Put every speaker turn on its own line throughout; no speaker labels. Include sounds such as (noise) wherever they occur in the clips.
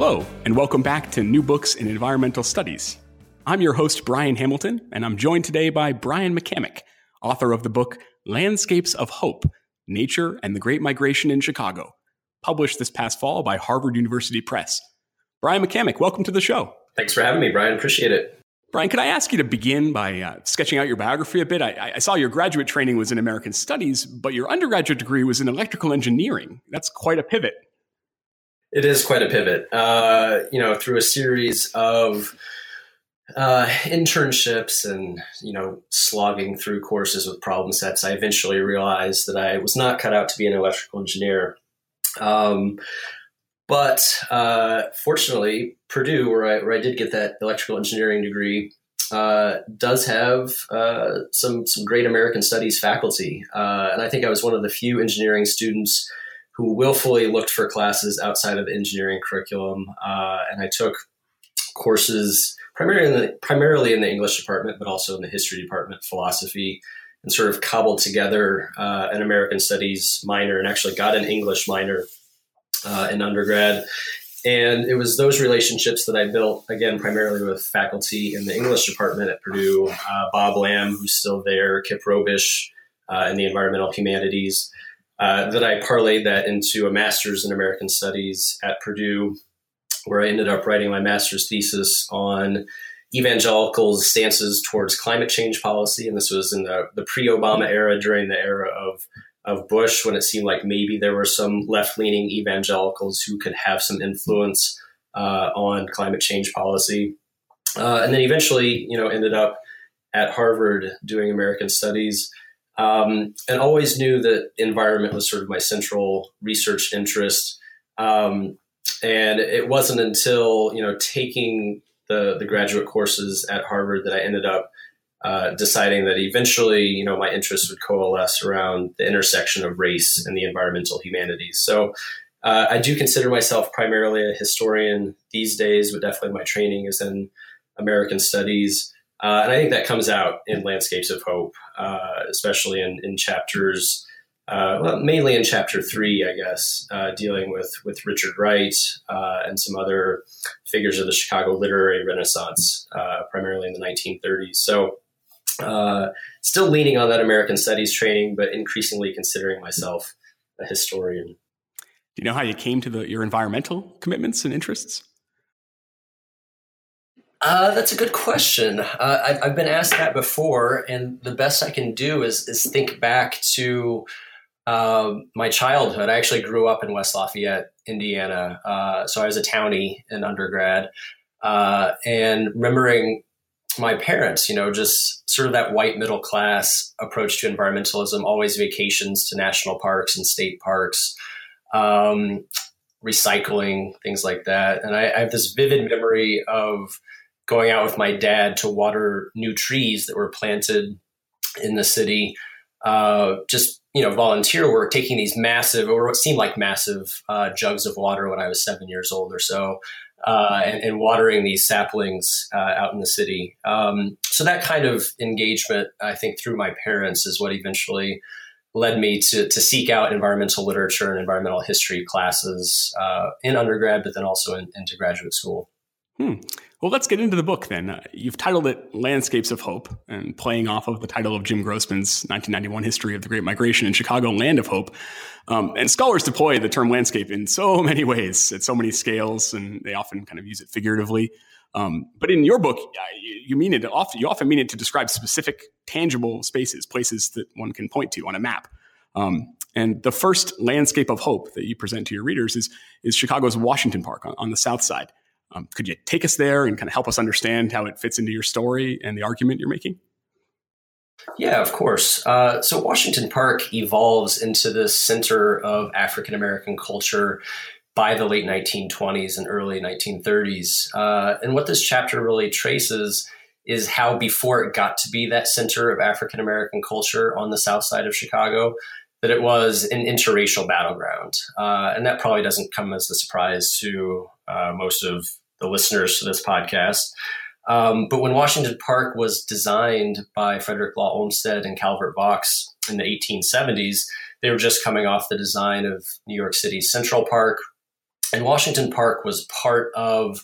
Hello, and welcome back to New Books in Environmental Studies. I'm your host, Brian Hamilton, and I'm joined today by Brian McCammack, author of the book Landscapes of Hope Nature and the Great Migration in Chicago, published this past fall by Harvard University Press. Brian McCammack, welcome to the show.
Thanks for having me, Brian. Appreciate it.
Brian, could I ask you to begin by uh, sketching out your biography a bit? I, I, saw your graduate training was in American Studies, but your undergraduate degree was in electrical engineering. That's quite a pivot.
It is quite a pivot. Uh, you know, through a series of uh, internships and you know slogging through courses with problem sets, I eventually realized that I was not cut out to be an electrical engineer. Um, but uh, fortunately, Purdue, where I, where I did get that electrical engineering degree, uh, does have uh, some some great American Studies faculty, uh, and I think I was one of the few engineering students who willfully looked for classes outside of the engineering curriculum, uh, and I took courses primarily in the primarily in the English department, but also in the history department, philosophy, and sort of cobbled together uh, an American Studies minor, and actually got an English minor uh, in undergrad. And it was those relationships that I built, again, primarily with faculty in the English department at Purdue, uh, Bob Lamb, who's still there, Kip Robisch uh, in the environmental humanities, uh, that I parlayed that into a master's in American Studies at Purdue, where I ended up writing my master's thesis on evangelicals' stances towards climate change policy. And this was in the, the pre Obama era, during the era of of Bush when it seemed like maybe there were some left leaning evangelicals who could have some influence uh, on climate change policy. Uh, and then eventually, you know, ended up at Harvard doing American Studies. Um, and always knew that environment was sort of my central research interest. Um, and it wasn't until you know taking the the graduate courses at Harvard that I ended up uh, deciding that eventually, you know, my interests would coalesce around the intersection of race and the environmental humanities. So uh, I do consider myself primarily a historian these days, but definitely my training is in American studies. Uh, and I think that comes out in Landscapes of Hope, uh, especially in, in chapters, uh, well, mainly in chapter three, I guess, uh, dealing with, with Richard Wright and some other figures of the Chicago literary renaissance, primarily in the 1930s. So uh, still leaning on that American Studies training, but increasingly considering myself a historian.
Do you know how you came to the, your environmental commitments and interests?
Uh, that's a good question. Uh, I've, I've, been asked that before, and the best I can do is, is think back to uh, my childhood. I actually grew up in West Lafayette, Indiana, uh, so I was a townie in undergrad, uh, and remembering my parents, you know, just sort of that white middle class approach to environmentalism, always vacations to national parks and state parks, um, recycling, things like that. And I, I, have this vivid memory of going out with my dad to water new trees that were planted in the city. Uh, just you know, volunteer work, taking these massive, or what seemed like massive uh, jugs of water when I was seven years old or so, uh, and, and, watering these saplings uh, out in the city. Um, so that kind of engagement, I think, through my parents is what eventually led me to, to seek out environmental literature and environmental history classes uh, in undergrad, but then also in, into graduate school.
Hmm. Well, let's get into the book then. Uh, you've titled it Landscapes of Hope, and playing off of the title of Jim Grossman's 1991 History of the Great Migration in Chicago, Land of Hope. Um, and scholars deploy the term landscape in so many ways, at so many scales, and they often kind of use it figuratively. Um, but in your book, you, mean it often. You often mean it to describe specific, tangible spaces, places that one can point to on a map. Um, and the first landscape of hope that you present to your readers is is Chicago's Washington Park on, on the south side. Um, could you take us there and kind of help us understand how it fits into your story and the argument you're making?
Yeah, of course. Uh, so Washington Park evolves into the center of African American culture by the late 1920s and early 1930s. Uh, and what this chapter really traces is how before it got to be that center of African American culture on the south side of Chicago, that it was an interracial battleground. Uh, and that probably doesn't come as a surprise to uh, most of the listeners to this podcast. Um, but when Washington Park was designed by Frederick Law Olmsted and Calvert Vaux in the 1870s, they were just coming off the design of New York City's Central Park. and Washington Park was part of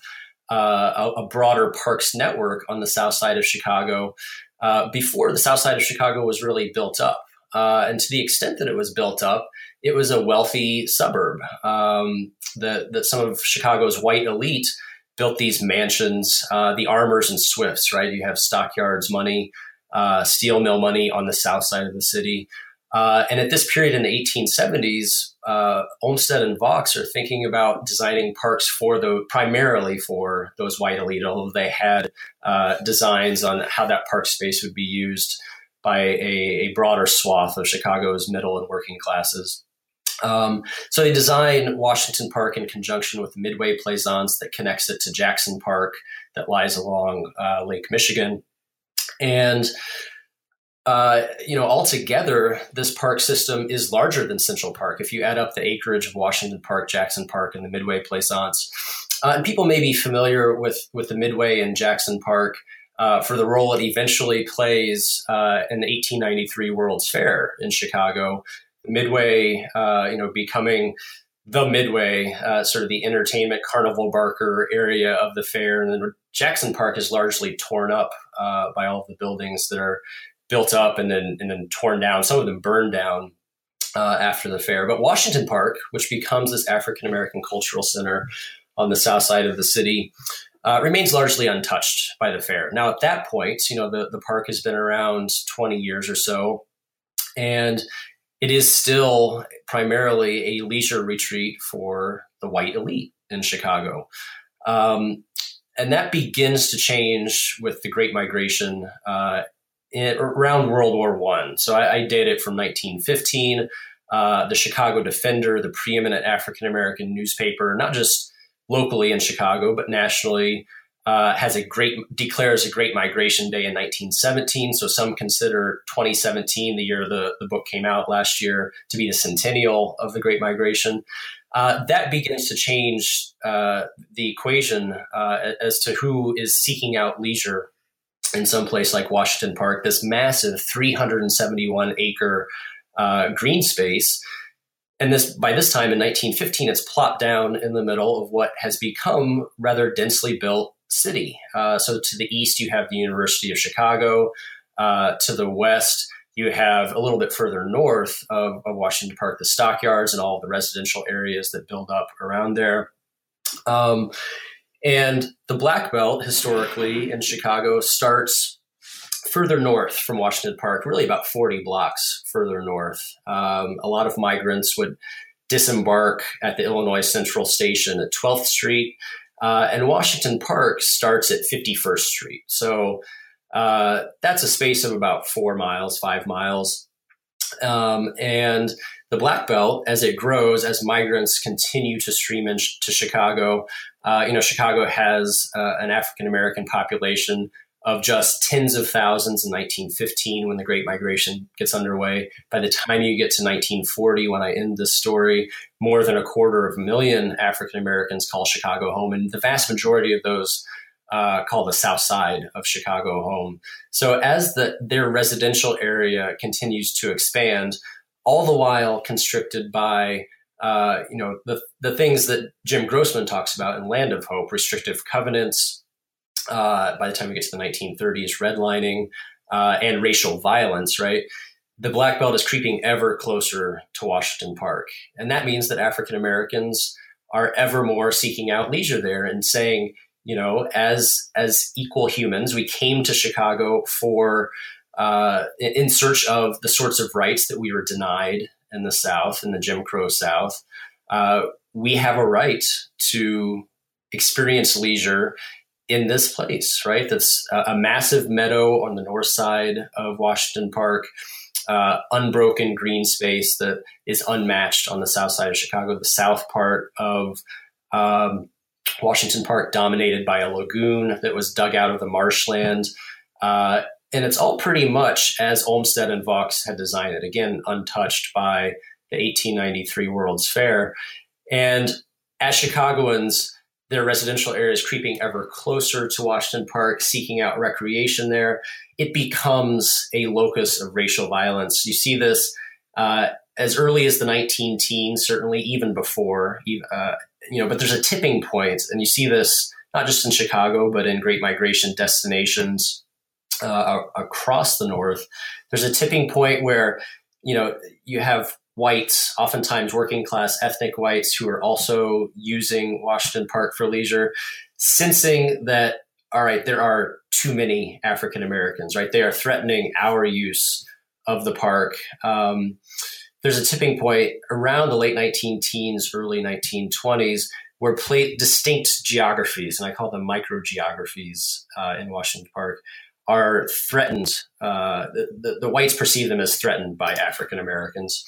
uh, a, a, broader parks network on the south side of Chicago uh, before the south side of Chicago was really built up. Uh, and to the extent that it was built up, it was a wealthy suburb. Um, that, that some of Chicago's white elite built these mansions, uh, the Armours and Swifts, right? You have stockyards money, uh, steel mill money on the south side of the city. Uh, and at this period in the 1870s, uh, Olmsted and Vaux are thinking about designing parks for the primarily for those white elite, although they had uh, designs on how that park space would be used by a, a broader swath of Chicago's middle and working classes. Um, so they designed Washington Park in conjunction with Midway Plaisance that connects it to Jackson Park that lies along uh, Lake Michigan. And uh, you know, altogether, this park system is larger than Central Park. If you add up the acreage of Washington Park, Jackson Park, and the Midway Plaisance, uh, and people may be familiar with with the Midway and Jackson Park uh, for the role it eventually plays uh, in the 1893 World's Fair in Chicago. Midway, uh, you know, becoming the Midway, uh, sort of the entertainment carnival barker area of the fair, and then Jackson Park is largely torn up uh, by all of the buildings that are built up and then and then torn down. Some of them burned down uh, after the fair. But Washington Park, which becomes this African American cultural center on the south side of the city, uh, remains largely untouched by the fair. Now, at that point, you know the the park has been around twenty years or so, and it is still primarily a leisure retreat for the white elite in Chicago. Um, and that begins to change with the Great Migration uh, in, around World War One. So I, I, date it from 1915. Uh, the Chicago Defender, the preeminent African American newspaper, not just locally in Chicago but nationally, uh, has a great declares a great migration day in 1917. So some consider 2017, the year the, the book came out last year, to be the centennial of the Great Migration. Uh, that begins to change uh, the equation uh, as to who is seeking out leisure in some place like Washington Park. This massive 371 acre uh, green space and this by this time in 1915 it's plopped down in the middle of what has become rather densely built city. Uh, so to the east, you have the University of Chicago. Uh, to the west, you have a little bit further north of, of, Washington Park, the stockyards and all the residential areas that build up around there. Um, and the Black Belt, historically in Chicago, starts further north from Washington Park, really about 40 blocks further north. Um, a lot of migrants would disembark at the Illinois Central Station at 12th Street uh, and Washington Park starts at 51st Street. So uh, that's a space of about four miles, five miles. Um, and the Black Belt, as it grows, as migrants continue to stream into Chicago, uh, you know, Chicago has uh, an African American population of just tens of thousands in 1915 when the Great Migration gets underway. By the time you get to 1940, when I end this story, more than a quarter of a million African Americans call Chicago home, and the vast majority of those uh, call the South Side of Chicago home. So as the, their residential area continues to expand, all the while constricted by uh, you know the the things that Jim Grossman talks about in Land of Hope: restrictive covenants, uh, by the time we get to the 1930s, redlining uh, and racial violence, right? The Black Belt is creeping ever closer to Washington Park. And that means that African Americans are ever more seeking out leisure there and saying, you know, as as equal humans, we came to Chicago for uh, in search of the sorts of rights that we were denied in the South, in the Jim Crow South. Uh, we have a right to experience leisure in this place, right? That's a, massive meadow on the north side of Washington Park, uh, unbroken green space that is unmatched on the south side of Chicago. The south part of um, Washington Park dominated by a lagoon that was dug out of the marshland. Uh, and it's all pretty much as Olmsted and Vaux had designed it, again, untouched by the 1893 World's Fair. And as Chicagoans, their residential areas creeping ever closer to Washington Park, seeking out recreation there, it becomes a locus of racial violence. You see this uh, as early as the 19 teens, certainly even before, uh, you know, but there's a tipping point, and you see this not just in Chicago, but in great migration destinations uh, across the North. There's a tipping point where, you know, you have whites, oftentimes working class ethnic whites, who are also using Washington Park for leisure, sensing that, all right, there are too many African Americans, right? They are threatening our use of the park. Um, there's a tipping point around the late 19 teens, early 1920s, where distinct geographies, and I call them microgeographies uh, in Washington Park, are threatened. Uh, the, the, the, whites perceive them as threatened by African Americans.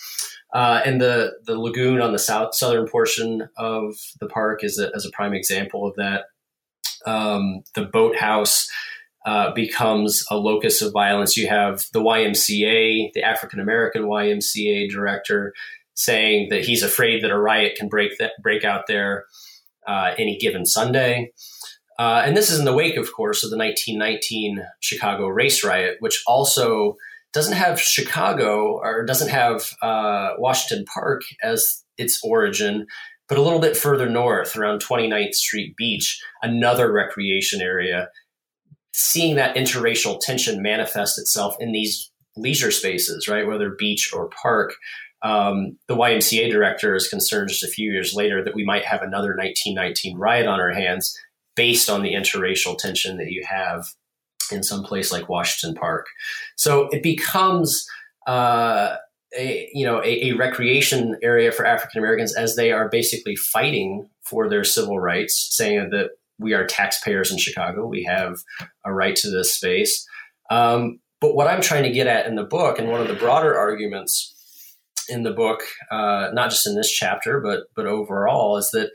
Uh, and the, the lagoon on the south southern portion of the park is a, as a prime example of that. Um, the boathouse uh, becomes a locus of violence. You have the YMCA, the African American YMCA director, saying that he's afraid that a riot can break that break out there uh, any given Sunday. Uh, and this is in the wake, of course, of the 1919 Chicago race riot, which also doesn't have Chicago or doesn't have uh, Washington Park as its origin, but a little bit further north around 29th Street Beach, another recreation area seeing that interracial tension manifest itself in these leisure spaces, right, whether beach or park. Um, the YMCA director is concerned just a few years later that we might have another 1919 riot on our hands based on the interracial tension that you have in some place like Washington Park. So it becomes uh, a you know a, a recreation area for African Americans as they are basically fighting for their civil rights, saying that we are taxpayers in Chicago. We have a right to this space. Um, but what I'm trying to get at in the book, and one of the broader arguments in the book, uh, not just in this chapter, but but overall, is that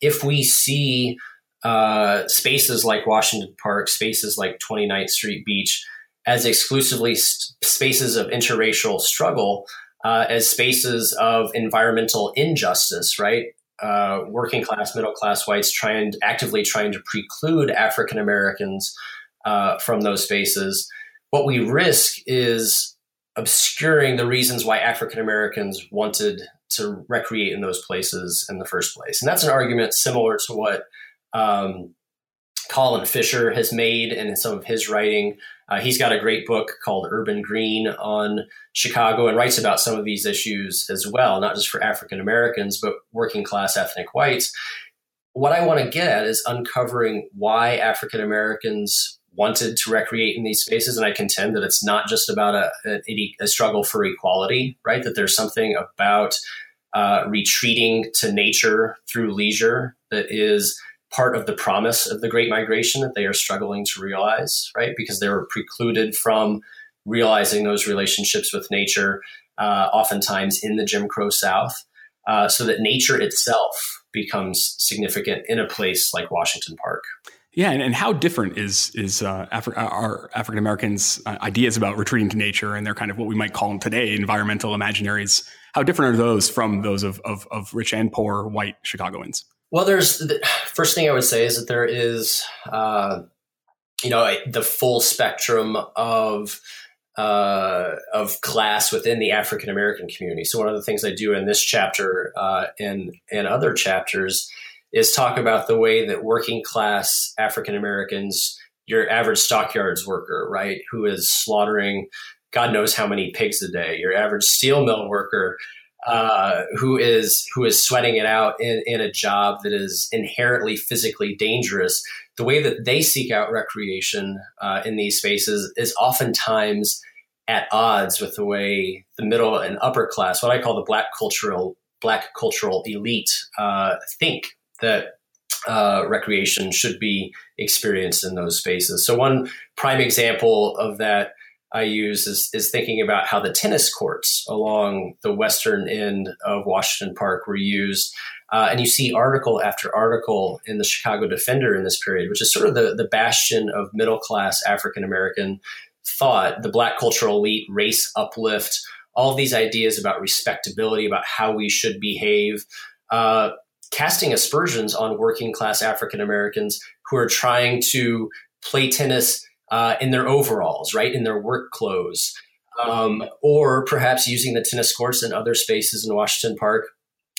if we see uh, spaces like Washington Park, spaces like 29th Street Beach, as exclusively spaces of interracial struggle, uh, as spaces of environmental injustice, right? uh, working class, middle class whites trying actively trying to preclude African Americans uh, from those spaces. What we risk is obscuring the reasons why African Americans wanted to recreate in those places in the first place, and that's an argument similar to what um, Colin Fisher has made in some of his writing. Uh, he's got a great book called Urban Green on Chicago and writes about some of these issues as well, not just for African Americans, but working class ethnic whites. What I want to get at is uncovering why African Americans wanted to recreate in these spaces. And I contend that it's not just about a, a, a struggle for equality, right? That there's something about uh, retreating to nature through leisure that is part of the promise of the Great Migration that they are struggling to realize, right? Because they were precluded from realizing those relationships with nature, uh, oftentimes in the Jim Crow South, uh, so that nature itself becomes significant in a place like Washington Park.
Yeah, and, and how different is is uh, Afri- our African Americans' ideas about retreating to nature and their kind of what we might call them today environmental imaginaries? How different are those from those of, of, of rich and poor white Chicagoans?
Well, there's the first thing I would say is that there is, uh, you know, the full spectrum of uh, of class within the African American community. So one of the things I do in this chapter uh, and and other chapters is talk about the way that working class African Americans, your average stockyards worker, right, who is slaughtering God knows how many pigs a day, your average steel mill worker uh, who is who is sweating it out in, in a job that is inherently physically dangerous, the way that they seek out recreation uh, in these spaces is oftentimes at odds with the way the middle and upper class, what I call the black cultural black cultural elite, uh, think that uh, recreation should be experienced in those spaces. So one prime example of that I use is, is thinking about how the tennis courts along the western end of Washington Park were used. Uh, and you see article after article in the Chicago Defender in this period, which is sort of the, the bastion of middle class African American thought, the black cultural elite, race uplift, all these ideas about respectability, about how we should behave, uh, casting aspersions on working class African Americans who are trying to play tennis uh, in their overalls, right, in their work clothes, um, or perhaps using the tennis courts and other spaces in Washington Park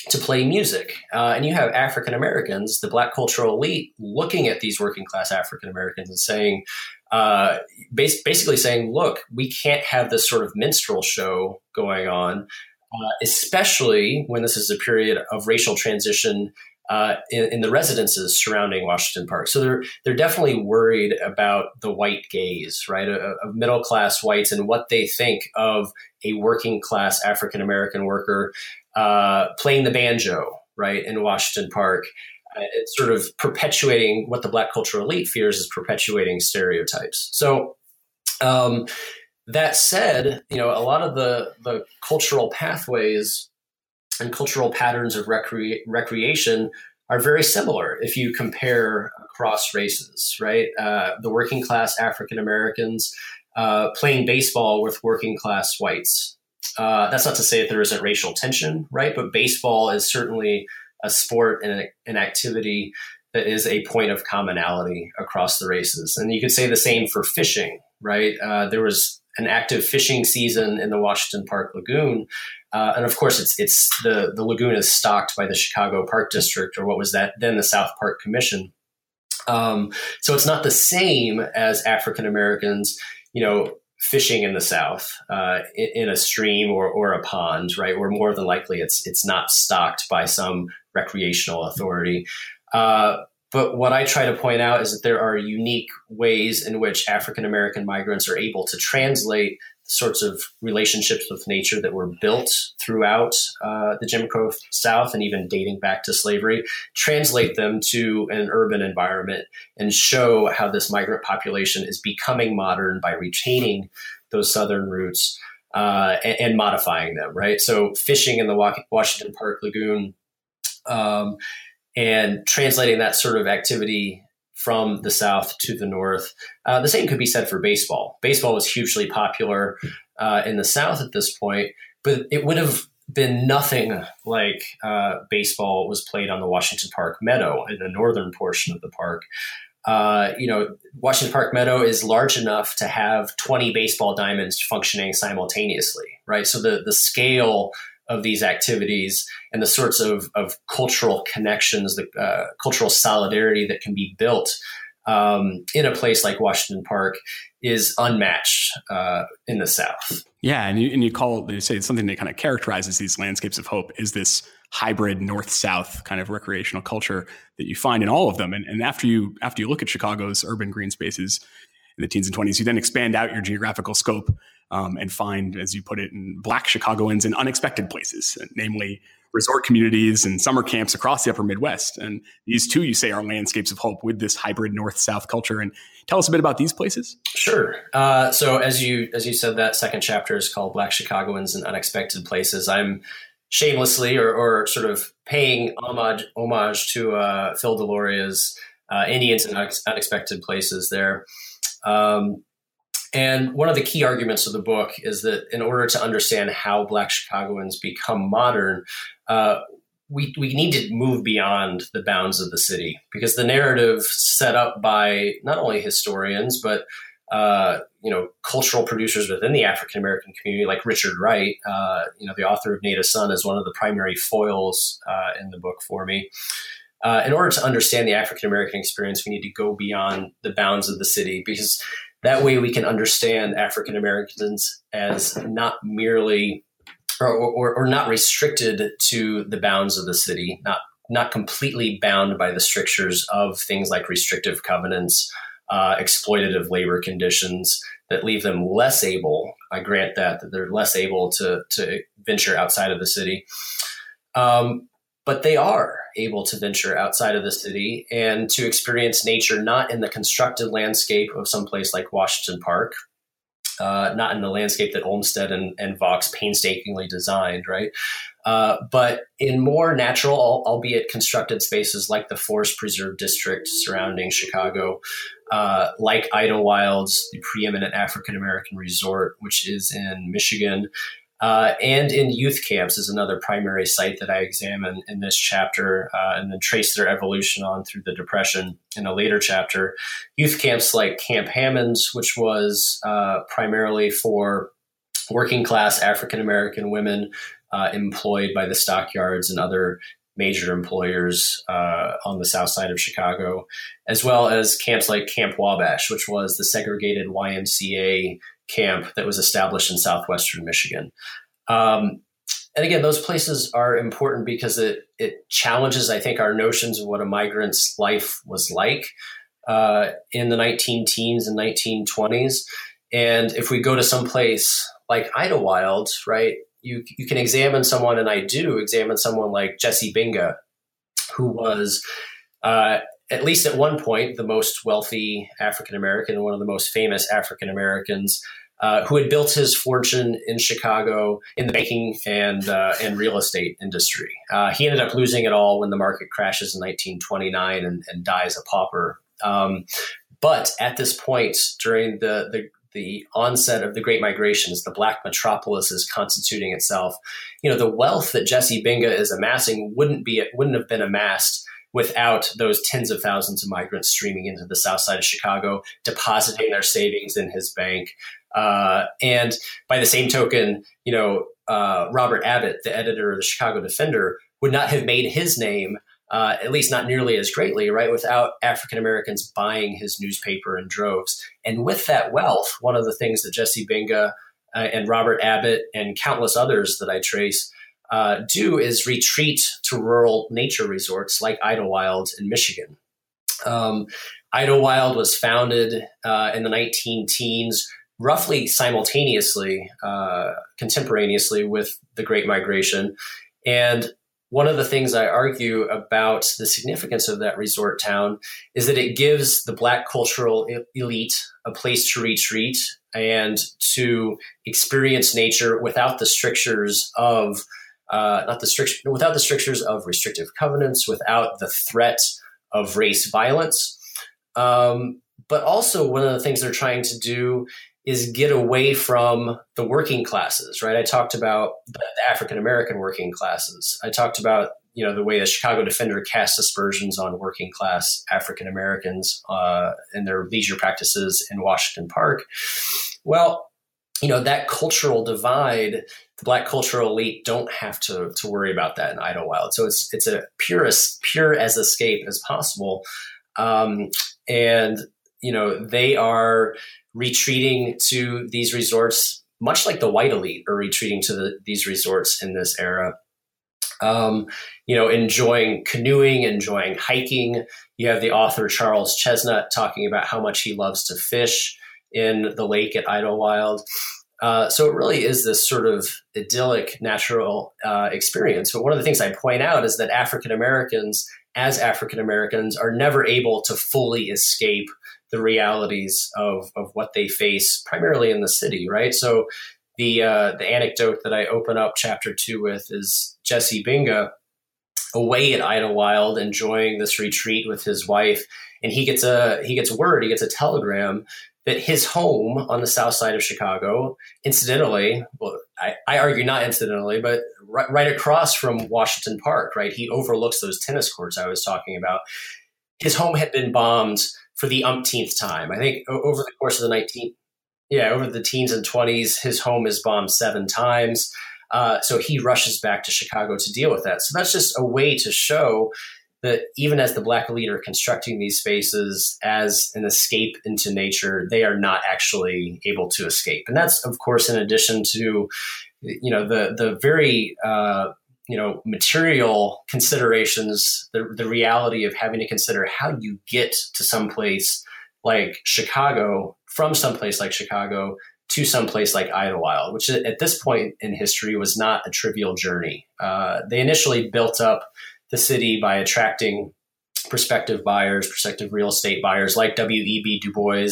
to play music. Uh, and you have African Americans, the black cultural elite, looking at these working class African Americans and saying, uh, bas- basically saying, look, we can't have this sort of minstrel show going on, uh, especially when this is a period of racial transition. Uh, in, in, the residences surrounding Washington Park, so they're they're definitely worried about the white gaze, right, of middle class whites and what they think of a working class African American worker uh, playing the banjo, right, in Washington Park. Uh, it's sort of perpetuating what the black cultural elite fears is perpetuating stereotypes. So, um, that said, you know, a lot of the, the cultural pathways and cultural patterns of recre- recreation are very similar if you compare across races, right? Uh, the working class African Americans uh, playing baseball with working class whites, uh, that's not to say that there isn't racial tension, right? But baseball is certainly a sport and an activity that is a point of commonality across the races. And you could say the same for fishing, right? Uh, there was an active fishing season in the Washington Park Lagoon. Uh, and of course, it's it's the the lagoon is stocked by the Chicago Park District, or what was that then the South Park Commission. Um, so it's not the same as African Americans, you know, fishing in the South uh, in, in, a stream or, or a pond, right? Where more than likely it's it's not stocked by some recreational authority. Uh, but what I try to point out is that there are unique ways in which African American migrants are able to translate sorts of relationships with nature that were built throughout uh, the Jim Crow South and even dating back to slavery, translate them to an urban environment and show how this migrant population is becoming modern by retaining those southern roots uh, and, and, modifying them, right? So, fishing in the Washington Park Lagoon um, and translating that sort of activity from the south to the north. Uh, the same could be said for baseball. Baseball was hugely popular uh, in the south at this point, but it would have been nothing like uh, baseball was played on the Washington Park Meadow in the northern portion of the park. Uh, you know, Washington Park Meadow is large enough to have 20 baseball diamonds functioning simultaneously, right? So the the scale of these activities and the sorts of, of cultural connections, the uh, cultural solidarity that can be built um, in a place like Washington Park is unmatched uh, in the South.
Yeah, and you, and you call you say something that kind of characterizes these landscapes of hope is this hybrid north south kind of recreational culture that you find in all of them. And, and after you after you look at Chicago's urban green spaces in the teens and twenties, you then expand out your geographical scope um, and find, as you put it, in black Chicagoans in unexpected places, namely resort communities and summer camps across the upper Midwest. And these two, you say, are landscapes of hope with this hybrid north south culture. And tell us a bit about these places.
Sure. Uh, so as you as you said, that second chapter is called Black Chicagoans in Unexpected Places. I'm shamelessly or, or sort of paying homage homage to uh, Phil Deloria's uh, Indians in Unexpected Places there. Um, and one of the key arguments of the book is that in order to understand how Black Chicagoans become modern, uh, we, we need to move beyond the bounds of the city because the narrative set up by not only historians, but uh, you know, cultural producers within the African American community, like Richard Wright, uh, you know, the author of Native Son, is one of the primary foils uh, in the book for me. Uh, in order to understand the African American experience, we need to go beyond the bounds of the city because that way, we can understand African Americans as not merely or, or, or, not restricted to the bounds of the city, not not completely bound by the strictures of things like restrictive covenants, uh, exploitative labor conditions that leave them less able. I grant that that they're less able to to venture outside of the city. Um, but they are able to venture outside of the city and to experience nature not in the constructed landscape of some place like Washington Park, uh, not in the landscape that Olmsted and, and Vaux painstakingly designed, right? Uh, but in more natural, albeit constructed spaces like the Forest Preserve District surrounding Chicago, uh, like Idlewilds, the preeminent African American resort, which is in Michigan, uh, and in youth camps is another primary site that I examine in this chapter uh, and then trace their evolution on through the Depression in a later chapter. Youth camps like Camp Hammonds, which was uh, primarily for working class African American women uh, employed by the stockyards and other major employers uh, on the south side of Chicago, as well as camps like Camp Wabash, which was the segregated YMCA camp that was established in southwestern Michigan. Um, and again, those places are important because it it challenges, I think, our notions of what a migrant's life was like uh, in the 19 teens and 1920s. And if we go to some place like Idlewild, right, you you can examine someone, and I do examine someone like Jesse Binga, who was uh, at least at one point the most wealthy African American, one of the most famous African Americans. Uh, who had built his fortune in Chicago in the banking and uh, and real estate industry. Uh, he ended up losing it all when the market crashes in 1929 and, and dies a pauper. Um, but at this point, during the, the the onset of the Great Migrations, the Black metropolis is constituting itself. You know, the wealth that Jesse Binga is amassing wouldn't be wouldn't have been amassed without those tens of thousands of migrants streaming into the south side of Chicago, depositing their savings in his bank. Uh, and by the same token, you know, uh, Robert Abbott, the editor of the Chicago Defender, would not have made his name uh, at least not nearly as greatly, right, without African Americans buying his newspaper in droves. And with that wealth, one of the things that Jesse Binga uh, and Robert Abbott and countless others that I trace uh, do is retreat to rural nature resorts like Idlewild in Michigan. Um, Idlewild was founded uh, in the 19 teens, roughly simultaneously, uh, contemporaneously with the Great Migration. And one of the things I argue about the significance of that resort town is that it gives the black cultural elite a place to retreat and to experience nature without the strictures of uh, not the strict without the strictures of restrictive covenants, without the threat of race violence. Um, but also, one of the things they're trying to do is get away from the working classes, right? I talked about the African American working classes. I talked about you know the way the Chicago Defender casts aspersions on working class African Americans uh, and their leisure practices in Washington Park. Well, you know that cultural divide. The black cultural elite don't have to to worry about that in Idlewild. So it's it's a purest pure as escape as possible, um, and you know they are retreating to these resorts, much like the white elite are retreating to the, these resorts in this era. Um, you know, enjoying canoeing, enjoying hiking. You have the author Charles Chesnutt talking about how much he loves to fish in the lake at Idlewild. Uh, so it really is this sort of idyllic natural uh, experience. But one of the things I point out is that African Americans, as African Americans, are never able to fully escape the realities of, of what they face primarily in the city, right? So the uh, the anecdote that I open up chapter two with is Jesse Binga away at Idlewild enjoying this retreat with his wife, and he gets a he gets word, he gets a telegram that his home on the south side of Chicago, incidentally, well, I, I argue not incidentally, but right, right across from Washington Park, right, he overlooks those tennis courts I was talking about. His home had been bombed for the umpteenth time. I think over the course of the 19, yeah, over the teens and 20s, his home is bombed seven times. Uh, so he rushes back to Chicago to deal with that. So that's just a way to show that even as the black elite are constructing these spaces as an escape into nature, they are not actually able to escape. And that's, of course, in addition to you know the the very uh, you know material considerations the, the reality of having to consider how you get to some place like chicago from some place like chicago to some place like idlewild which at this point in history was not a trivial journey uh, they initially built up the city by attracting prospective buyers prospective real estate buyers like w.e.b du bois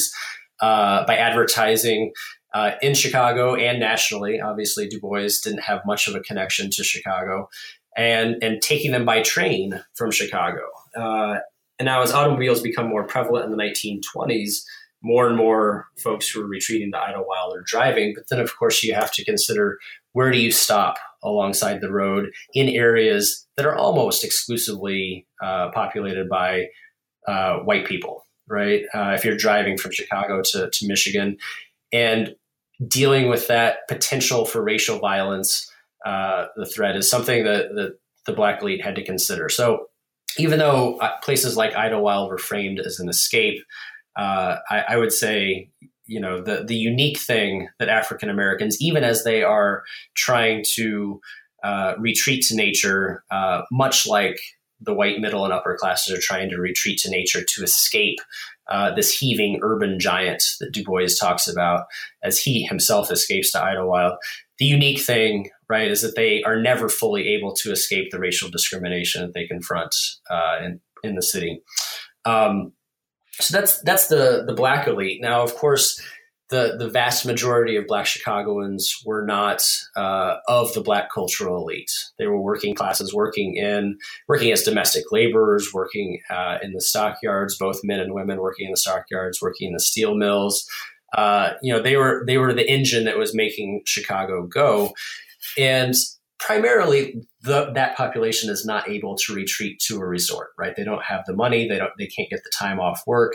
uh, by advertising uh, in Chicago and nationally. Obviously, Du Bois didn't have much of a connection to Chicago, and and taking them by train from Chicago. Uh, and now, as automobiles become more prevalent in the 1920s, more and more folks who are retreating to Idlewild are driving. But then, of course, you have to consider where do you stop alongside the road in areas that are almost exclusively uh, populated by uh, white people, right? Uh, if you're driving from Chicago to, to Michigan. And dealing with that potential for racial violence uh, the threat is something that, that the Black elite had to consider. So even though uh, places like Idlewild were framed as an escape, uh, I, I, would say, you know, the the unique thing that African Americans, even as they are trying to uh, retreat to nature, uh, much like the white middle and upper classes are trying to retreat to nature to escape uh, this heaving urban giant that Du Bois talks about as he himself escapes to Idlewild. The unique thing, right, is that they are never fully able to escape the racial discrimination that they confront uh, in, in the city. Um, so that's that's the the black elite. Now, of course, the the vast majority of Black Chicagoans were not uh, of the Black cultural elite. They were working classes, working in working as domestic laborers, working uh, in the stockyards, both men and women working in the stockyards, working in the steel mills. Uh, you know, they were they were the engine that was making Chicago go, and primarily the, that population is not able to retreat to a resort. Right? They don't have the money. They don't. They can't get the time off work.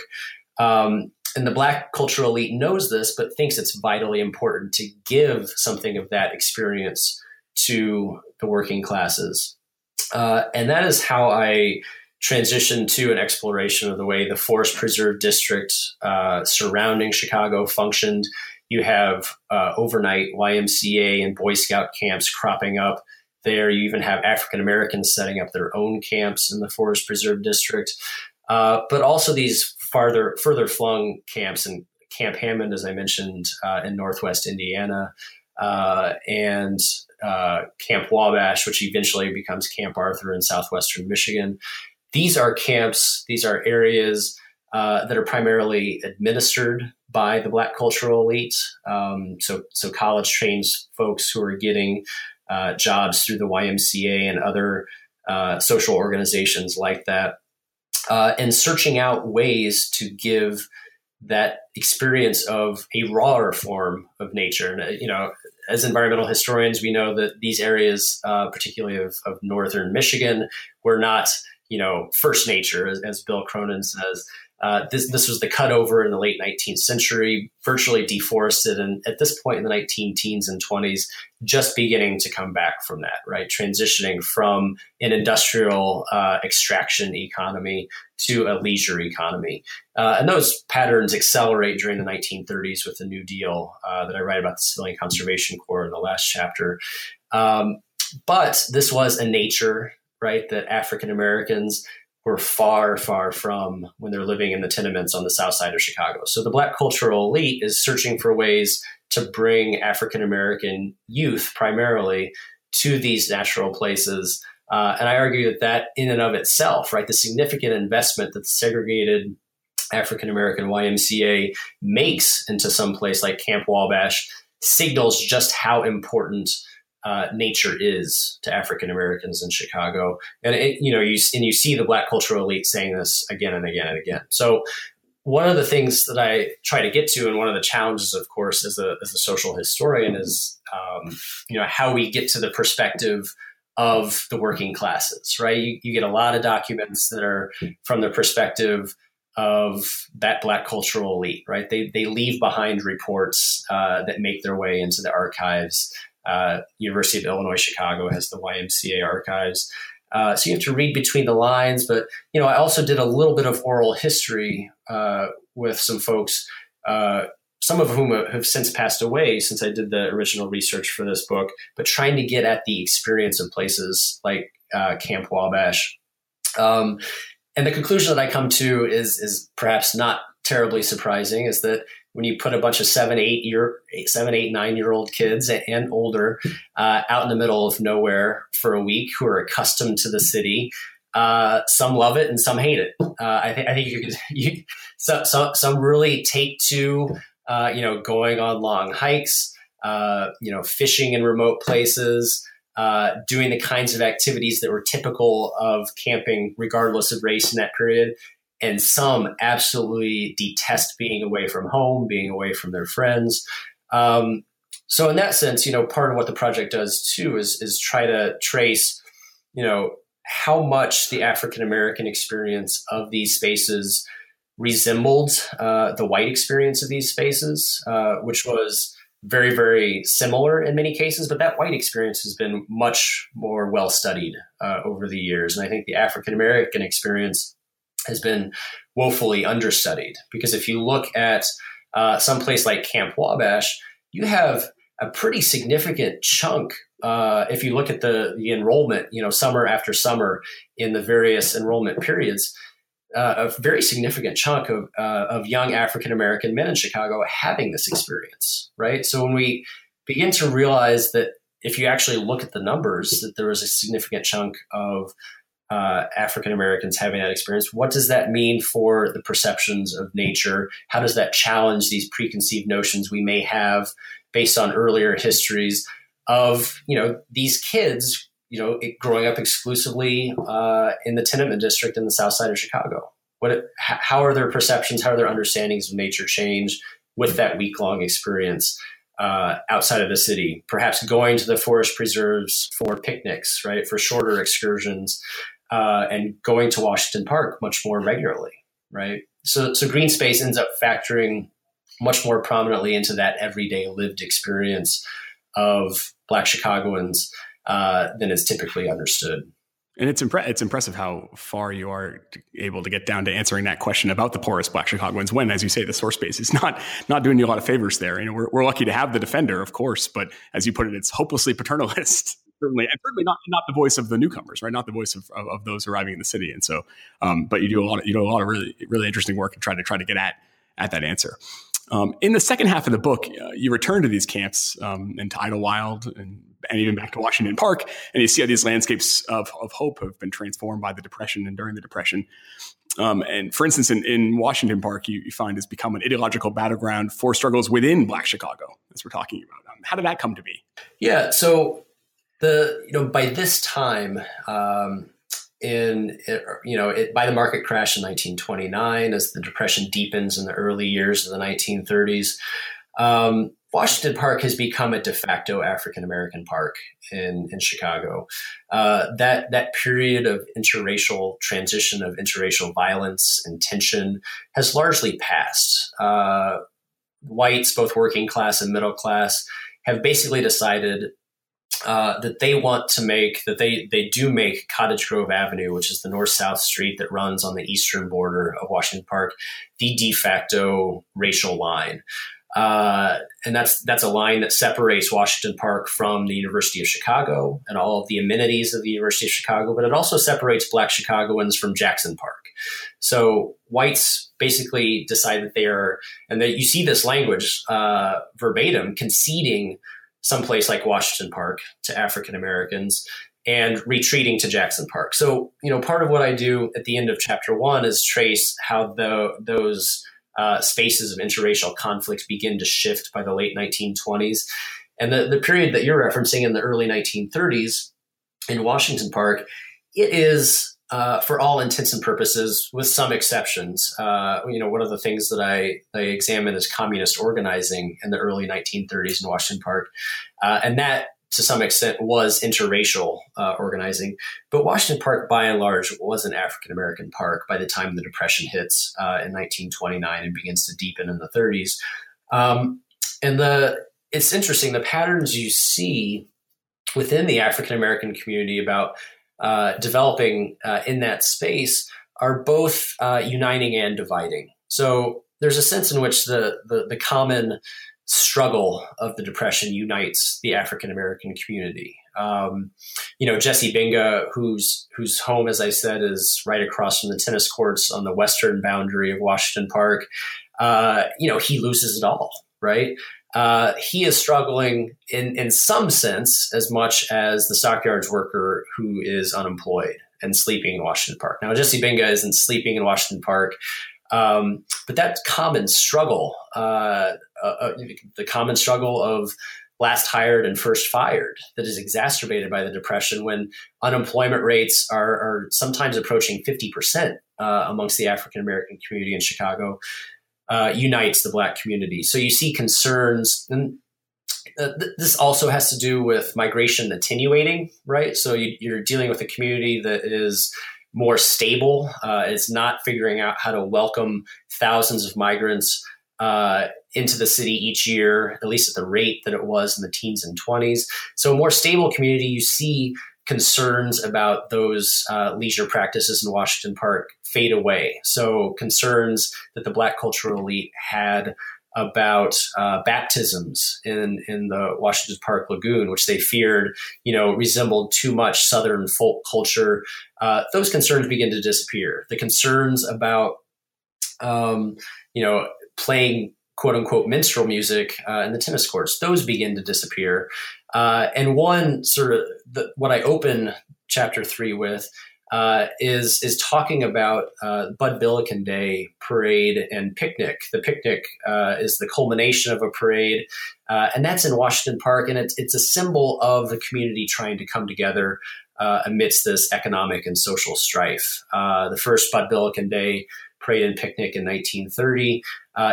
Um, and the black cultural elite knows this, but thinks it's vitally important to give something of that experience to the working classes. Uh, and that is how I transitioned to an exploration of the way the Forest Preserve District uh, surrounding Chicago functioned. You have uh, overnight YMCA and Boy Scout camps cropping up there. You even have African Americans setting up their own camps in the Forest Preserve District. Uh, but also these farther further flung camps and Camp Hammond, as I mentioned, uh, in Northwest Indiana, uh, and uh, Camp Wabash, which eventually becomes Camp Arthur in southwestern Michigan. These are camps. These are areas uh, that are primarily administered by the Black cultural elite. Um, so, so college trains folks who are getting uh, jobs through the YMCA and other uh, social organizations like that uh, and searching out ways to give that experience of a rawer form of nature. And, uh, you know, as environmental historians, we know that these areas, uh, particularly of, of, northern Michigan, were not, you know, first nature, as, as Bill Cronon says. Uh, this, this was the cutover in the late 19th century, virtually deforested, and at this point in the 19 teens and 20s, just beginning to come back from that, right? Transitioning from an industrial uh, extraction economy to a leisure economy. Uh, and those patterns accelerate during the 1930s with the New Deal that I write about the Civilian Conservation Corps in the last chapter. Um, but this was a nature, right, that African Americans were far, far from when they're living in the tenements on the south side of Chicago. So the Black cultural elite is searching for ways to bring African American youth primarily to these natural places. Uh, and I argue that that in and of itself, right, the significant investment that the segregated African American YMCA makes into some place like Camp Wabash signals just how important uh, nature is to African Americans in Chicago, and it, you know, you and you see the Black cultural elite saying this again and again and again. So, one of the things that I try to get to, and one of the challenges, of course, as a as a social historian, is um, you know how we get to the perspective of the working classes. Right, you, you get a lot of documents that are from the perspective of that black cultural elite, right? They, they leave behind reports uh, that make their way into the archives uh, University of Illinois Chicago has the YMCA archives. Uh, so you have to read between the lines. But you know, I also did a little bit of oral history uh, with some folks, uh, some of whom have since passed away since I did the original research for this book. But trying to get at the experience of places like uh, Camp Wabash. Um, and the conclusion that I come to is is perhaps not terribly surprising. Is that when you put a bunch of seven, eight year, seven, eight, nine year old kids and older uh, out in the middle of nowhere for a week who are accustomed to the city. Uh, some love it and some hate it. Uh, I think I think you could (laughs) you, so, so, some really take to uh, you know going on long hikes, uh, you know fishing in remote places. Uh, doing the kinds of activities that were typical of camping, regardless of race in that period, and some absolutely detest being away from home, being away from their friends. Um, so in that sense, you know, part of what the project does too is is try to trace, you know, how much the African American experience of these spaces resembled uh, the white experience of these spaces, uh, which was very, very similar in many cases, but that white experience has been much more well studied uh, over the years. And I think the African American experience has been woefully understudied because if you look at uh, some place like Camp Wabash, you have a pretty significant chunk. Uh, if you look at the, the enrollment, you know, summer after summer in the various enrollment periods, uh, a very significant chunk of, uh, of young African American men in Chicago having this experience, right? So when we begin to realize that if you actually look at the numbers, that there was a significant chunk of uh, African Americans having that experience, what does that mean for the perceptions of nature? How does that challenge these preconceived notions we may have based on earlier histories of you know these kids you know, growing up exclusively uh, in the tenement district in the south side of Chicago? What, how are their perceptions, how are their understandings of nature change with that week long experience uh, outside of the city? Perhaps going to the forest preserves for picnics, right, for shorter excursions, uh, and going to Washington Park much more regularly, right? So, so green space ends up factoring much more prominently into that everyday lived experience of Black Chicagoans uh, than is typically understood.
And it's impre- it's impressive how far you are able to get down to answering that question about the poorest Black Chicagoans. When, as you say, the source base is not not doing you a lot of favors there. You know, we're, we're lucky to have the defender, of course, but as you put it, it's hopelessly paternalist. (laughs) certainly, and certainly not not the voice of the newcomers, right? Not the voice of, of, of those arriving in the city. And so, um, but you do a lot of you do a lot of really really interesting work and try to try to get at at that answer. Um, in the second half of the book, uh, you return to these camps um, into Idlewild and and even back to Washington Park, and you see how these landscapes of, of hope have been transformed by the Depression and during the Depression. Um, and for instance, in, in Washington Park, you, you, find has become an ideological battleground for struggles within Black Chicago, as we're talking about. Um, how did that come to be?
Yeah, so the you know by this time, um, in you know it, by the market crash in 1929, as the Depression deepens in the early years of the 1930s. Um, Washington Park has become a de facto African American park in, in Chicago. Uh, that that period of interracial transition, of interracial violence and tension, has largely passed. Uh, whites, both working class and middle class, have basically decided uh, that they want to make that they they do make Cottage Grove Avenue, which is the north south street that runs on the eastern border of Washington Park, the de facto racial line. Uh, and that's that's a line that separates Washington Park from the University of Chicago and all of the amenities of the University of Chicago, but it also separates Black Chicagoans from Jackson Park. So whites basically decide that they are, and that you see this language uh, verbatim conceding someplace like Washington Park to African Americans and retreating to Jackson Park. So you know, part of what I do at the end of chapter one is trace how the those uh, spaces of interracial conflict begin to shift by the late 1920s. And the, the period that you're referencing in the early 1930s in Washington Park, it is, uh, for all intents and purposes, with some exceptions. Uh, you know, one of the things that I, I examine is communist organizing in the early 1930s in Washington Park. Uh, and that to some extent was interracial uh, organizing. But Washington Park, by and large, was an African American park by the time the Depression hits uh, in 1929 and begins to deepen in the 30s. Um, and the it's interesting the patterns you see within the African American community about developing uh, in that space are both uh, uniting and dividing. So there's a sense in which the, the, the common struggle of the Depression unites the African American community. Um, you know, Jesse Binga, whose whose home, as I said, is right across from the tennis courts on the western boundary of Washington Park. Uh, you know, he loses it all, right? Uh, he is struggling in in some sense as much as the stockyards worker who is unemployed and sleeping in Washington Park. Now, Jesse Binga isn't sleeping in Washington Park. Um, but that common struggle, uh, uh, uh, the common struggle of last hired and first fired, that is exacerbated by the depression when unemployment rates are, are sometimes approaching 50% uh, amongst the African American community in Chicago, uh, unites the Black community. So you see concerns, and uh, th- this also has to do with migration attenuating, right? So you, you're dealing with a community that is more stable. Uh, it's not figuring out how to welcome thousands of migrants uh, into the city each year, at least at the rate that it was in the teens and 20s. So, a more stable community, you see concerns about those uh, leisure practices in Washington Park fade away. So, concerns that the Black cultural elite had about uh, baptisms in in the Washington Park Lagoon, which they feared, you know, resembled too much Southern folk culture. Uh, those concerns begin to disappear. The concerns about, um, you know, playing quote unquote minstrel music uh, in the tennis courts, those begin to disappear. Uh, and one sort of the, what I open chapter three with uh, is is talking about uh, Bud Billiken Day parade and picnic. The picnic uh, is the culmination of a parade, uh, and that's in Washington Park, and it's it's a symbol of the community trying to come together uh, amidst this economic and social strife. Uh, the first Bud Billiken Day parade and picnic in 1930.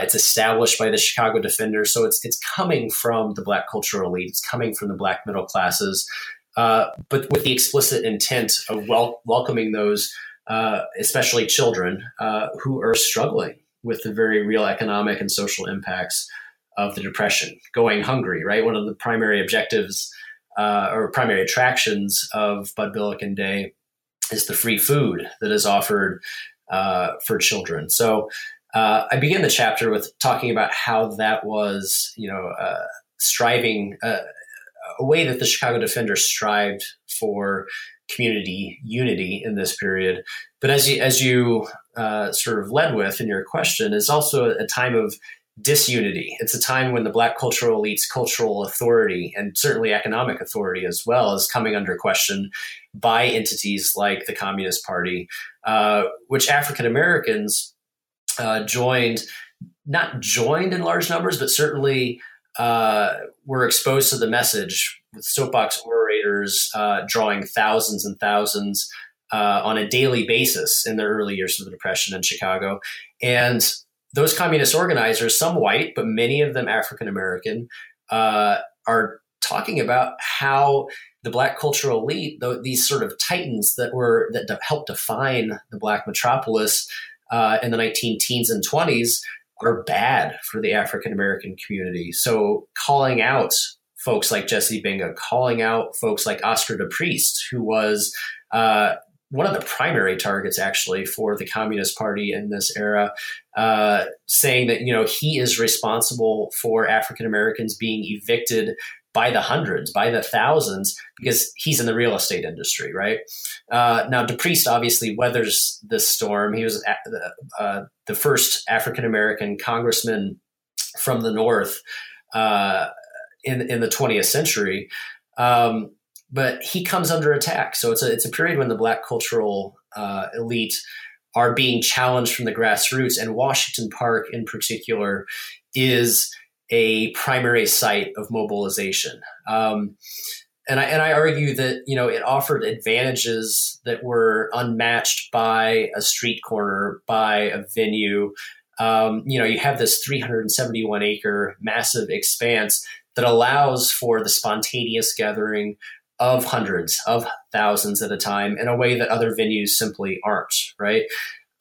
it's established by the Chicago Defenders, so it's it's coming from the Black cultural elite. It's coming from the Black middle classes. Uh, but with the explicit intent of wel- welcoming those, uh, especially children, uh, who are struggling with the very real economic and social impacts of the depression, going hungry. Right, one of the primary objectives uh, or primary attractions of Bud Billiken Day is the free food that is offered uh, for children. So. I begin the chapter with talking about how that was, you know, striving a way that the Chicago Defender strived for community unity in this period. But as you as you uh, sort of led with in your question, is also a time of disunity. It's a time when the Black cultural elite's cultural authority and certainly economic authority as well is coming under question by entities like the Communist Party, uh, which African Americans uh, joined. Not joined in large numbers, but certainly uh, were exposed to the message with soapbox orators uh, drawing thousands and thousands uh, on a daily basis in the early years of the Depression in Chicago. And those communist organizers, some white, but many of them African American, uh, are talking about how the black cultural elite, these sort of titans that were that de- helped define the black metropolis uh, in the 19 teens and 20s, are bad for the African American community. So calling out folks like Jesse Binga, calling out folks like Oscar de Priest, who was uh, one of the primary targets actually for the Communist Party in this era, uh, saying that you know he is responsible for African Americans being evicted by the hundreds, by the thousands, because he's in the real estate industry, right? Uh, now, DePriest obviously weathers this storm. He was uh, the first African American congressman from the North uh, in in the 20th century, um, but he comes under attack. So it's a it's a period when the Black cultural uh, elite are being challenged from the grassroots, and Washington Park, in particular, is a primary site of mobilization. Um, and I, and I argue that you know it offered advantages that were unmatched by a street corner, by a venue. Um, you know, you have this 371 acre massive expanse that allows for the spontaneous gathering of hundreds of thousands at a time in a way that other venues simply aren't. Right.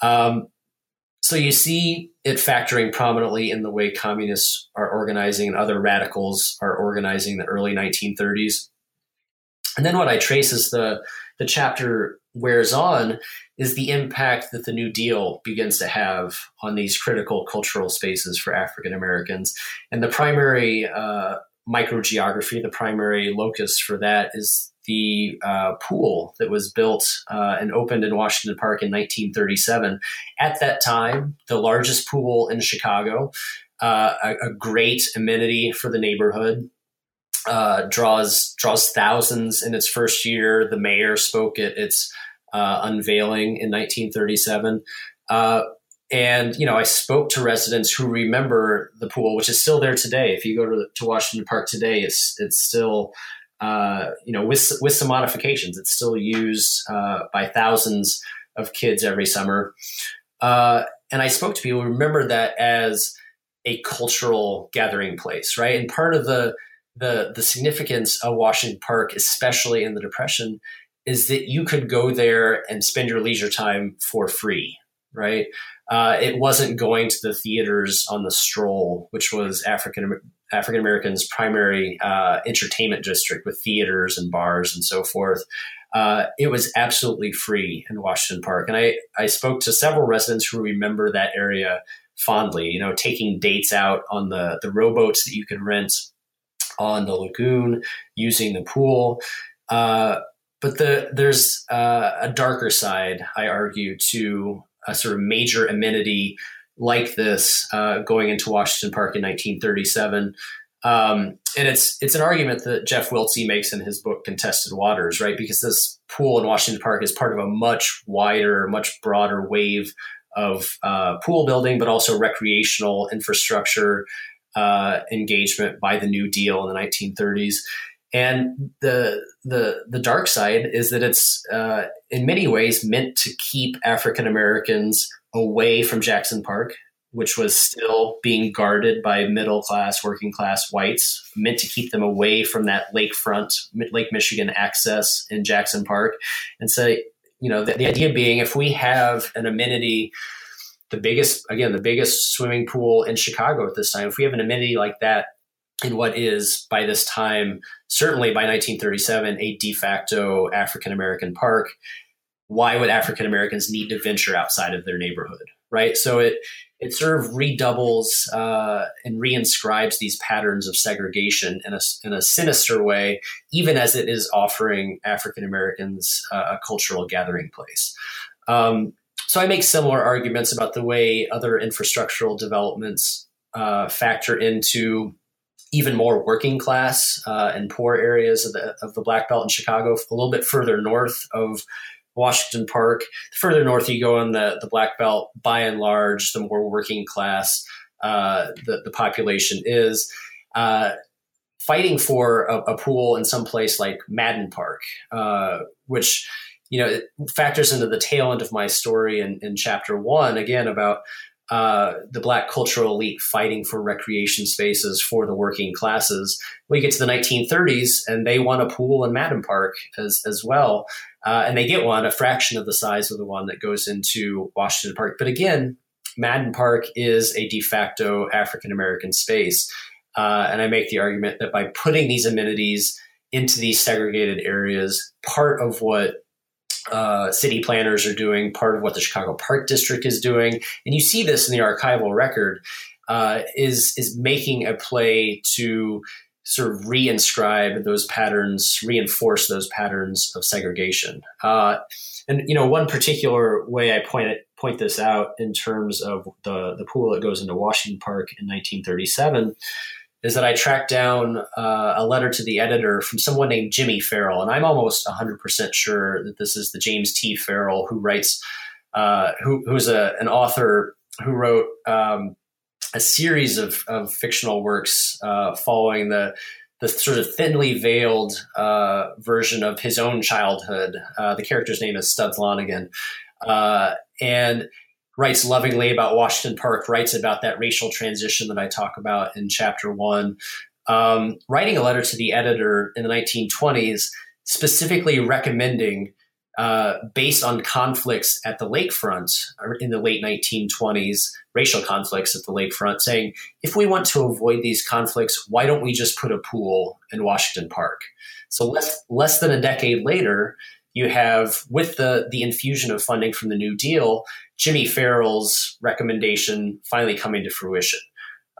Um, so you see it factoring prominently in the way communists are organizing and other radicals are organizing the early 1930s. And then what I trace as the, the chapter wears on is the impact that the New Deal begins to have on these critical cultural spaces for African Americans. And the primary uh, microgeography, the primary locus for that is the uh, pool that was built uh, and opened in Washington Park in 1937. At that time, the largest pool in Chicago, uh, a, a, great amenity for the neighborhood. Uh, draws draws thousands in its first year. The mayor spoke at its uh, unveiling in 1937. And you know, I spoke to residents who remember the pool, which is still there today. If you go to, to Washington Park today, it's it's still uh, you know, with with some modifications, it's still used uh, by thousands of kids every summer. Uh, and I spoke to people who remember that as a cultural gathering place, right? And part of the the the significance of Washington Park, especially in the Depression, is that you could go there and spend your leisure time for free. Right? Uh, it wasn't going to the theaters on the stroll, which was African African Americans' primary uh, entertainment district with theaters and bars and so forth. Uh, it was absolutely free in Washington Park, and I I spoke to several residents who remember that area fondly. You know, taking dates out on the the rowboats that you could rent on the lagoon, using the pool. Uh, but the, there's uh, a darker side, I argue, to a sort of major amenity like this uh, going into Washington Park in 1937. Um, and it's it's an argument that Jeff Wiltse makes in his book Contested Waters, right? Because this pool in Washington Park is part of a much wider, much broader wave of uh, pool building, but also recreational infrastructure uh, engagement by the New Deal in the 1930s. And the the the dark side is that it's uh, in many ways meant to keep African Americans away from Jackson Park, which was still being guarded by middle class, working class whites, meant to keep them away from that lakefront, Lake Michigan access in Jackson Park. And so, you know, the, the idea being if we have an amenity the biggest again the biggest swimming pool in chicago at this time if we have an amenity like that in what is by this time certainly by 1937 a de facto african american park why would african americans need to venture outside of their neighborhood right so it it sort of redoubles uh, and reinscribes these patterns of segregation in a, in a sinister way, even as it is offering African Americans uh, a cultural gathering place. Um, so I make similar arguments about the way other infrastructural developments uh, factor into even more working class uh, and poor areas of the, of the Black Belt in Chicago, a little bit further north of Washington Park. The further north you go in the, the Black Belt, by and large, the more working class uh, the, the population is. Uh, fighting for a, a, pool in some place like Madden Park, uh, which you know, factors into the tail end of my story in, in chapter one, again, about uh, the black cultural elite fighting for recreation spaces for the working classes. We get to the 1930s and they want a pool in Madden Park as, as well. Uh, and they get one, a fraction of the size of the one that goes into Washington Park. But again, Madden Park is a de facto African American space. Uh, and I make the argument that by putting these amenities into these segregated areas, part of what uh, city planners are doing, part of what the Chicago Park District is doing, and you see this in the archival record, uh, is is making a play to sort of reinscribe those patterns, reinforce those patterns of segregation. Uh, and you know, one particular way I point it, point this out in terms of the the pool that goes into Washington Park in 1937 is that I tracked down uh, a letter to the editor from someone named Jimmy Farrell, and I'm almost 100% sure that this is the James T. Farrell who writes, uh, who, who's a, an author who wrote um, a series of, of fictional works uh, following the the sort of thinly veiled uh, version of his own childhood. Uh, the character's name is Studs Lonigan, uh, and writes lovingly about Washington Park, writes about that racial transition that I talk about in chapter one. Um, writing a letter to the editor in the 1920s, specifically recommending, uh, based on conflicts at the lakefront in the late 1920s, racial conflicts at the lakefront, saying, if we want to avoid these conflicts, why don't we just put a pool in Washington Park? So less, less than a decade later, you have with the the infusion of funding from the New Deal, Jimmy Farrell's recommendation finally coming to fruition.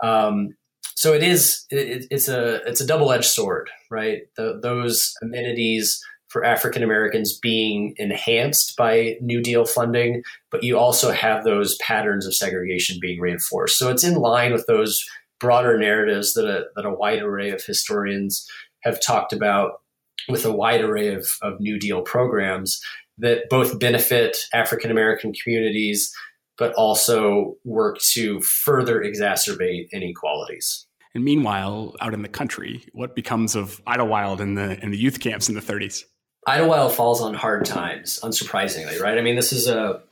Um, so it is it, it's a it's a double edged sword, right? The, those amenities for African Americans being enhanced by New Deal funding, but you also have those patterns of segregation being reinforced. So it's in line with those broader narratives that a, that a wide array of historians have talked about with a wide array of, of New Deal programs that both benefit African American communities, but also work to further exacerbate inequalities.
And meanwhile, out in the country, what becomes of Idlewild in the in the youth camps in the 30s?
Idlewild falls on hard times, unsurprisingly, right? I mean, this is a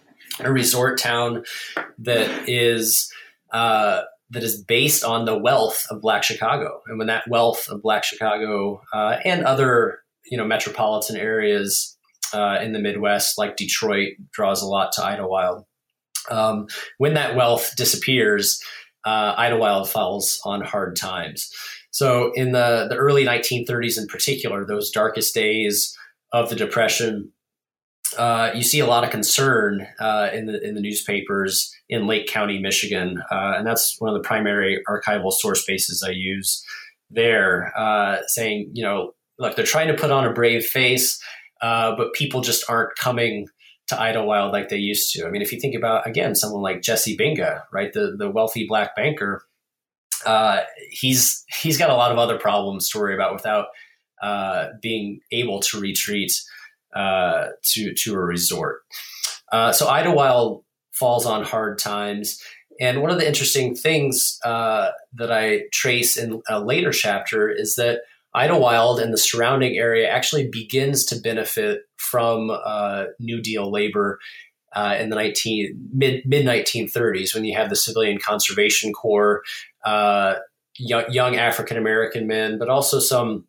a resort town that is uh, that is based on the wealth of Black Chicago, and when that wealth of Black Chicago uh, and other you know metropolitan areas uh, in the Midwest, like Detroit, draws a lot to Idlewild. Um, when that wealth disappears, uh, Idlewild falls on hard times. So in the, the early 1930s in particular, those darkest days of the Depression, uh, you see a lot of concern uh, in the in the newspapers in Lake County, Michigan, uh, and that's one of the primary archival source bases I use there, uh, saying you know look they're trying to put on a brave face, uh, but people just aren't coming to Idlewild like they used to. I mean, if you think about again someone like Jesse Binga, right, the the wealthy black banker, uh, he's he's got a lot of other problems to worry about without being able to retreat uh, to to a resort. Uh, so Idlewild falls on hard times. And one of the interesting things uh, that I trace in a later chapter is that Idlewild and the surrounding area actually begins to benefit from uh, New Deal labor uh, in the 19, mid mid 1930s when you have the Civilian Conservation Corps, uh, young, young African American men, but also some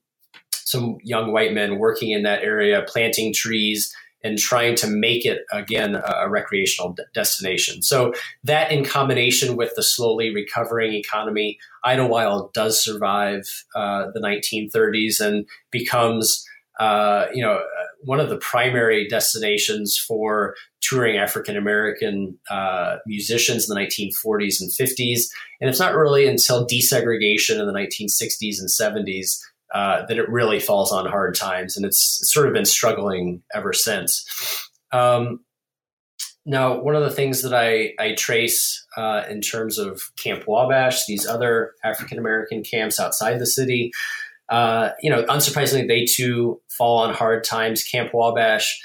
some young white men working in that area, planting trees and trying to make it again a, recreational destination. So that, in combination with the slowly recovering economy, Idlewild does survive uh, the 1930s and becomes. Uh, you know, one of the primary destinations for touring African American uh, musicians in the 1940s and 50s. And it's not really until desegregation in the 1960s and 70s uh, that it really falls on hard times, and it's sort of been struggling ever since. Um, now, one of the things that I, I trace uh, in terms of Camp Wabash, these other African American camps outside the city, uh, you know, unsurprisingly, they too fall on hard times. Camp Wabash,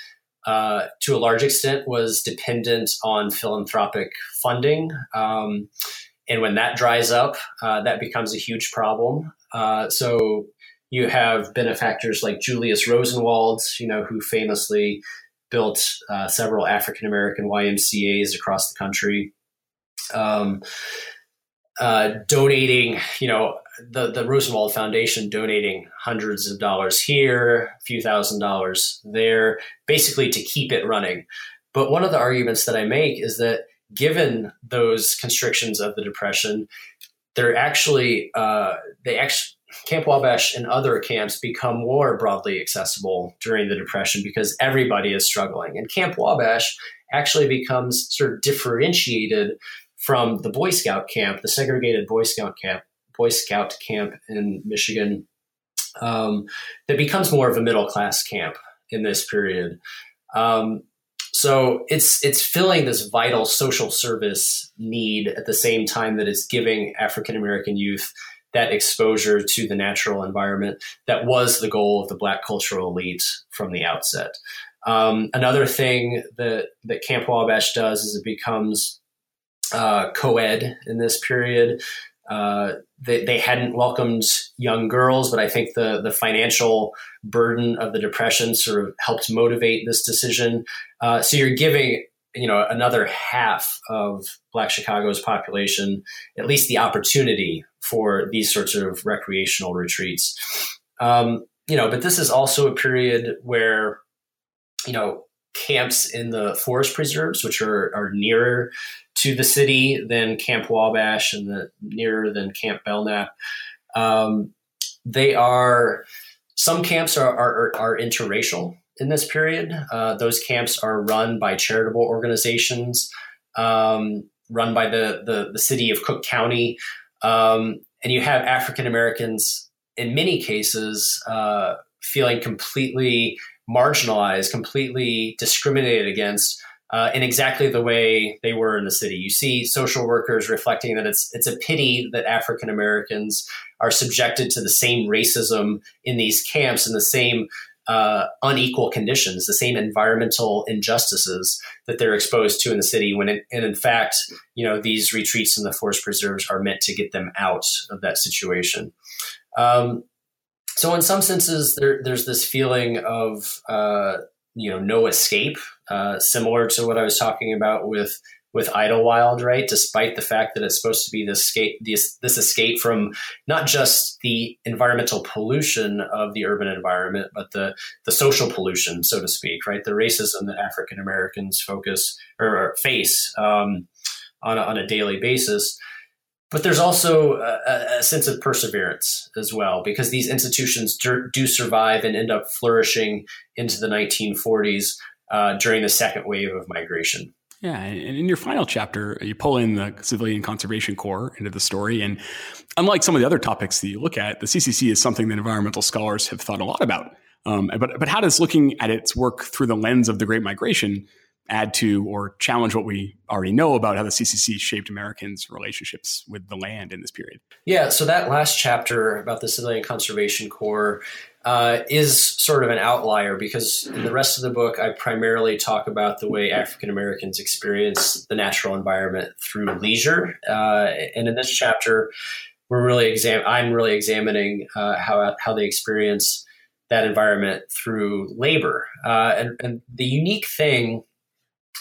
uh, to a large extent, was dependent on philanthropic funding. Um, and when that dries up, uh, that becomes a huge problem. Uh, so you have benefactors like Julius Rosenwald, you know, who famously built uh, several African American YMCA's across the country. Um, uh, donating, you know, the, the Rosenwald Foundation donating hundreds of dollars here, a few thousand dollars there, basically to keep it running. But one of the arguments that I make is that given those constrictions of the Depression, they're actually, uh, they actually, Camp Wabash and other camps become more broadly accessible during the Depression because everybody is struggling. And Camp Wabash actually becomes sort of differentiated from the Boy Scout camp, the segregated Boy Scout camp, Boy Scout camp in Michigan, um, that becomes more of a middle class camp in this period. Um, so it's it's filling this vital social service need at the same time that it's giving African American youth that exposure to the natural environment that was the goal of the black cultural elite from the outset. Um, another thing that, that Camp Wabash does is it becomes uh, co-ed in this period. Uh, they, they hadn't welcomed young girls, but I think the, the financial burden of the depression sort of helped motivate this decision. Uh, so you're giving you know another half of Black Chicago's population at least the opportunity for these sorts of recreational retreats. Um, you know, but this is also a period where, you know, camps in the forest preserves, which are, are nearer to the city than Camp Wabash and the nearer than Camp Belknap. Um, they are some camps are, are, are interracial in this period. Uh, those camps are run by charitable organizations, um, run by the, the, the city of Cook County, um, and you have African Americans in many cases uh, feeling completely marginalized, completely discriminated against. Uh, in exactly the way they were in the city, you see social workers reflecting that it's it's a pity that African Americans are subjected to the same racism in these camps and the same uh, unequal conditions, the same environmental injustices that they're exposed to in the city. When, it, and in fact, you know, these retreats in the forest preserves are meant to get them out of that situation. Um, so, in some senses, there, there's this feeling of uh, you know no escape, uh, similar to what I was talking about with with Idlewild, right? Despite the fact that it's supposed to be this escape, this, this escape from not just the environmental pollution of the urban environment, but the the social pollution, so to speak, right? The racism that African Americans focus or face um, on a, on a daily basis. But there's also a, a, sense of perseverance as well, because these institutions do, do survive and end up flourishing into the 1940s uh, during the second wave of migration.
Yeah, and in your final chapter, you pull in the Civilian Conservation Corps into the story. And unlike some of the other topics that you look at, the CCC is something that environmental scholars have thought a lot about. Um, but, but how does looking at its work through the lens of the Great Migration add to or challenge what we already know about how the CCC shaped Americans' relationships with the land in this period?
Yeah, so that last chapter about the Civilian Conservation Corps uh, is sort of an outlier because in the rest of the book, I primarily talk about the way African Americans experience the natural environment through leisure. Uh, and in this chapter, we're really exam- I'm really examining uh, how how they experience that environment through labor. Uh, and, and the unique thing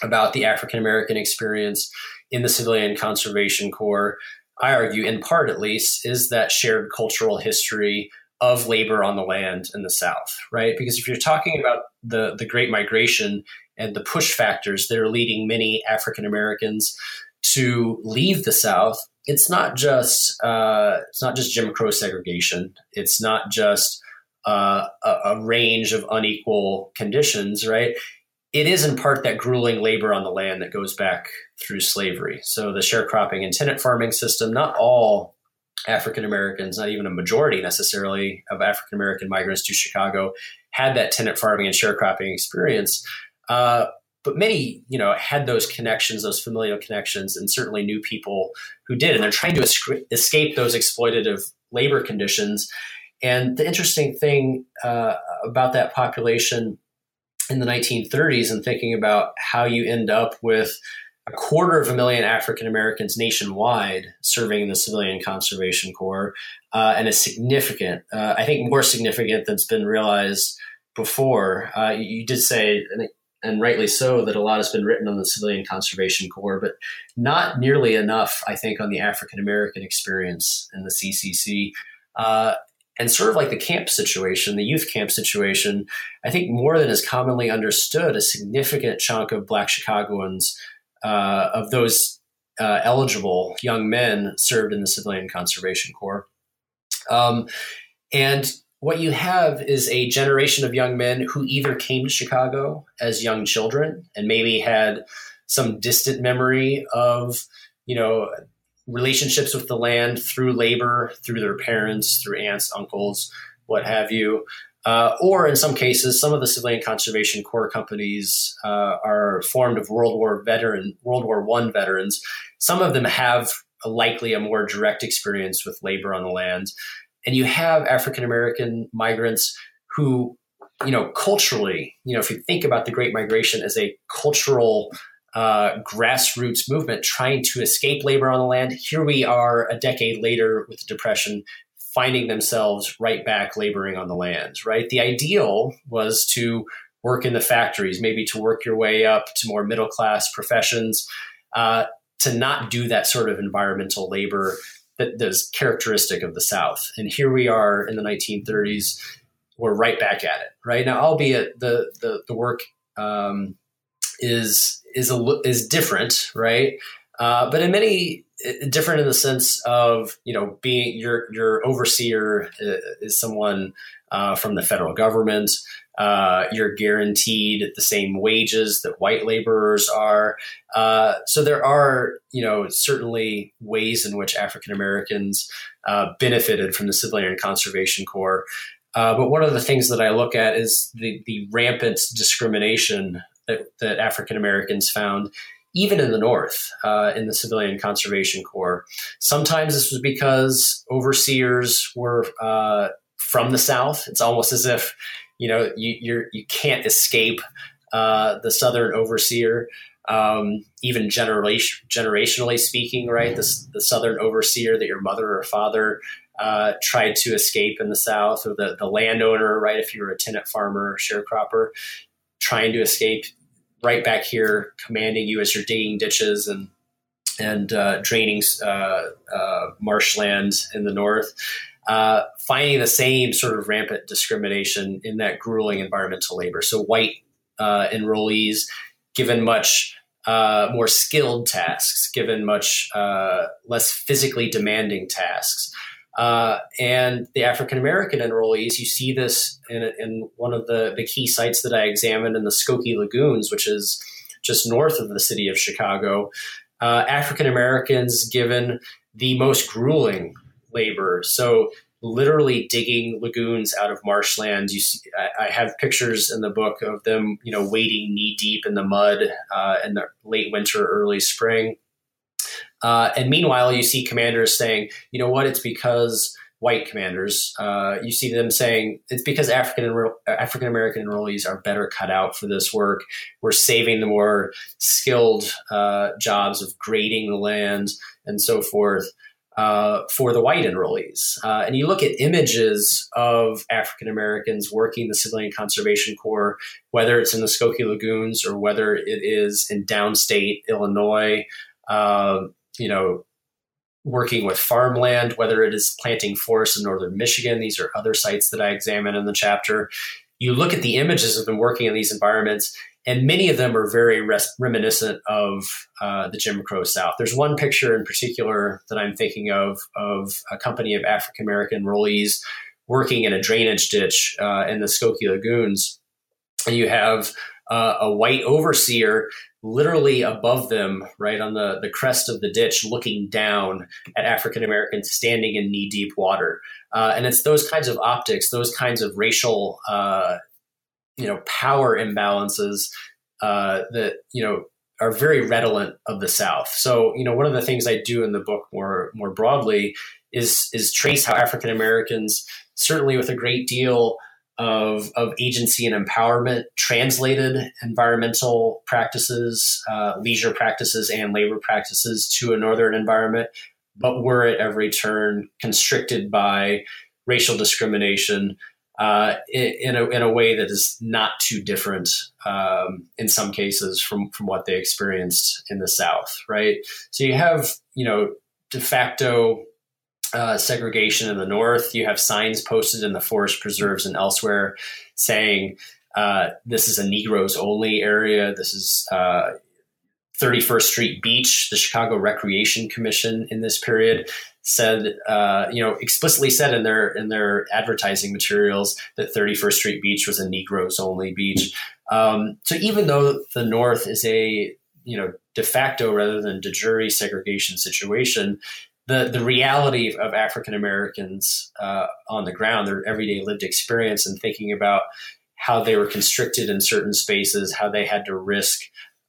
about the African American experience in the Civilian Conservation Corps, I argue, in part at least, is that shared cultural history of labor on the land in the South, right? Because if you're talking about the, the Great Migration and the push factors that are leading many African Americans to leave the South, it's not just uh, it's not just Jim Crow segregation. It's not just uh, a, a range of unequal conditions, right? It is in part that grueling labor on the land that goes back through slavery. So the sharecropping and tenant farming system, not all African Americans, not even a majority necessarily of African American migrants to Chicago, had that tenant farming and sharecropping experience. Uh, but many, you know, had those connections, those familial connections, and certainly knew people who did. And they're trying to escape those exploitative labor conditions. And the interesting thing uh, about that population in the 1930s and thinking about how you end up with a quarter of a million African Americans nationwide serving in the Civilian Conservation Corps, uh, and a significant. Uh, I think more significant than's been realized before. Uh, you, did say, and, and, rightly so, that a lot has been written on the Civilian Conservation Corps, but not nearly enough, I think, on the African American experience in the CCC. Uh, and sort of like the camp situation, the youth camp situation, I think more than is commonly understood, a significant chunk of Black Chicagoans uh, of those uh, eligible young men served in the Civilian Conservation Corps. Um, and what you have is a generation of young men who either came to Chicago as young children and maybe had some distant memory of, you know, relationships with the land through labor, through their parents, through aunts, uncles, what have you, uh, or in some cases, some of the civilian conservation corps companies uh, are formed of World War veteran, World War One veterans. Some of them have a, likely a more direct experience with labor on the land, and you have African American migrants who, you know, culturally, you know, if you think about the Great Migration as a cultural uh, grassroots movement trying to escape labor on the land. Here we are a decade later with the Depression finding themselves right back laboring on the lands, right? The ideal was to work in the factories, maybe to work your way up to more middle class professions, uh, to not do that sort of environmental labor that, that is characteristic of the South. And here we are in the 1930s, we're right back at it, right? Now, albeit the, the, the work um, is, is, a, is different, right? Uh, but in many different in the sense of you know being your your overseer is someone uh, from the federal government. Uh, you're guaranteed the same wages that white laborers are. Uh, so there are, you know, certainly ways in which African Americans uh, benefited from the Civilian Conservation Corps. Uh, but one of the things that I look at is the, the rampant discrimination that, that African Americans found even in the North, uh, in the Civilian Conservation Corps. Sometimes this was because overseers were uh, from the South. It's almost as if you know you you're, you can not escape uh, the Southern overseer. Um, even generation, generationally speaking, right? The, the Southern overseer that your mother or father uh, tried to escape in the South, or the, the landowner, right? If you were a tenant farmer sharecropper, trying to escape right back here commanding you as you're digging ditches and and uh, draining uh, uh, marshland in the north. Uh, finding the same sort of rampant discrimination in that grueling environmental labor. So white uh, enrollees given much uh, more skilled tasks, given much less physically demanding tasks. Uh, and the African American enrollees, you see this in, in one of the, the key sites that I examined in the Skokie Lagoons, which is just north of the city of Chicago. Uh, African Americans given the most grueling labor. So, literally digging lagoons out of marshland. You see, I, I, have pictures in the book of them, you know, wading knee deep in the mud uh, in the late winter, early spring. Uh, and meanwhile, you see commanders saying, you know what, it's because white commanders, uh, you see them saying it's because African African American enrollees are better cut out for this work. We're saving the more skilled uh, jobs of grading the land and so forth. Uh, for the white enrollees. Uh, and you look at images of African Americans working the Civilian Conservation Corps, whether it's in the Skokie Lagoons or whether it is in downstate Illinois, uh, you know, working with farmland, whether it is planting forests in northern Michigan. These are other sites that I examine in the chapter. You look at the images of them working in these environments, and many of them are very res- reminiscent of uh, the Jim Crow South. There's one picture in particular that I'm thinking of of a company of African American enrollees working in a drainage ditch uh, in the Skokie Lagoons. And you have uh, a white overseer literally above them, right on the, the crest of the ditch, looking down at African Americans standing in knee deep water. Uh, and it's those kinds of optics, those kinds of racial, uh, you know, power imbalances uh, that, you know, are very redolent of the South. So, you know, one of the things I do in the book more more broadly is is trace how African Americans, certainly with a great deal of, of agency and empowerment, translated environmental practices, uh, leisure practices, and labor practices to a northern environment, but were at every turn constricted by racial discrimination uh, in, a, in a way that is not too different um, in some cases from, from what they experienced in the South, right? So you have, you know, de facto uh, segregation in the north. You have signs posted in the forest preserves and elsewhere saying uh, this is a Negroes only area. This is uh, 31st Street Beach. The Chicago Recreation Commission in this period said, uh, you know, explicitly said in their in their advertising materials that 31st Street Beach was a Negroes only beach. Um, so even though the North is a you know de facto rather than de jure segregation situation, the the reality of African Americans uh, on the ground, their everyday lived experience, and thinking about how they were constricted in certain spaces, how they had to risk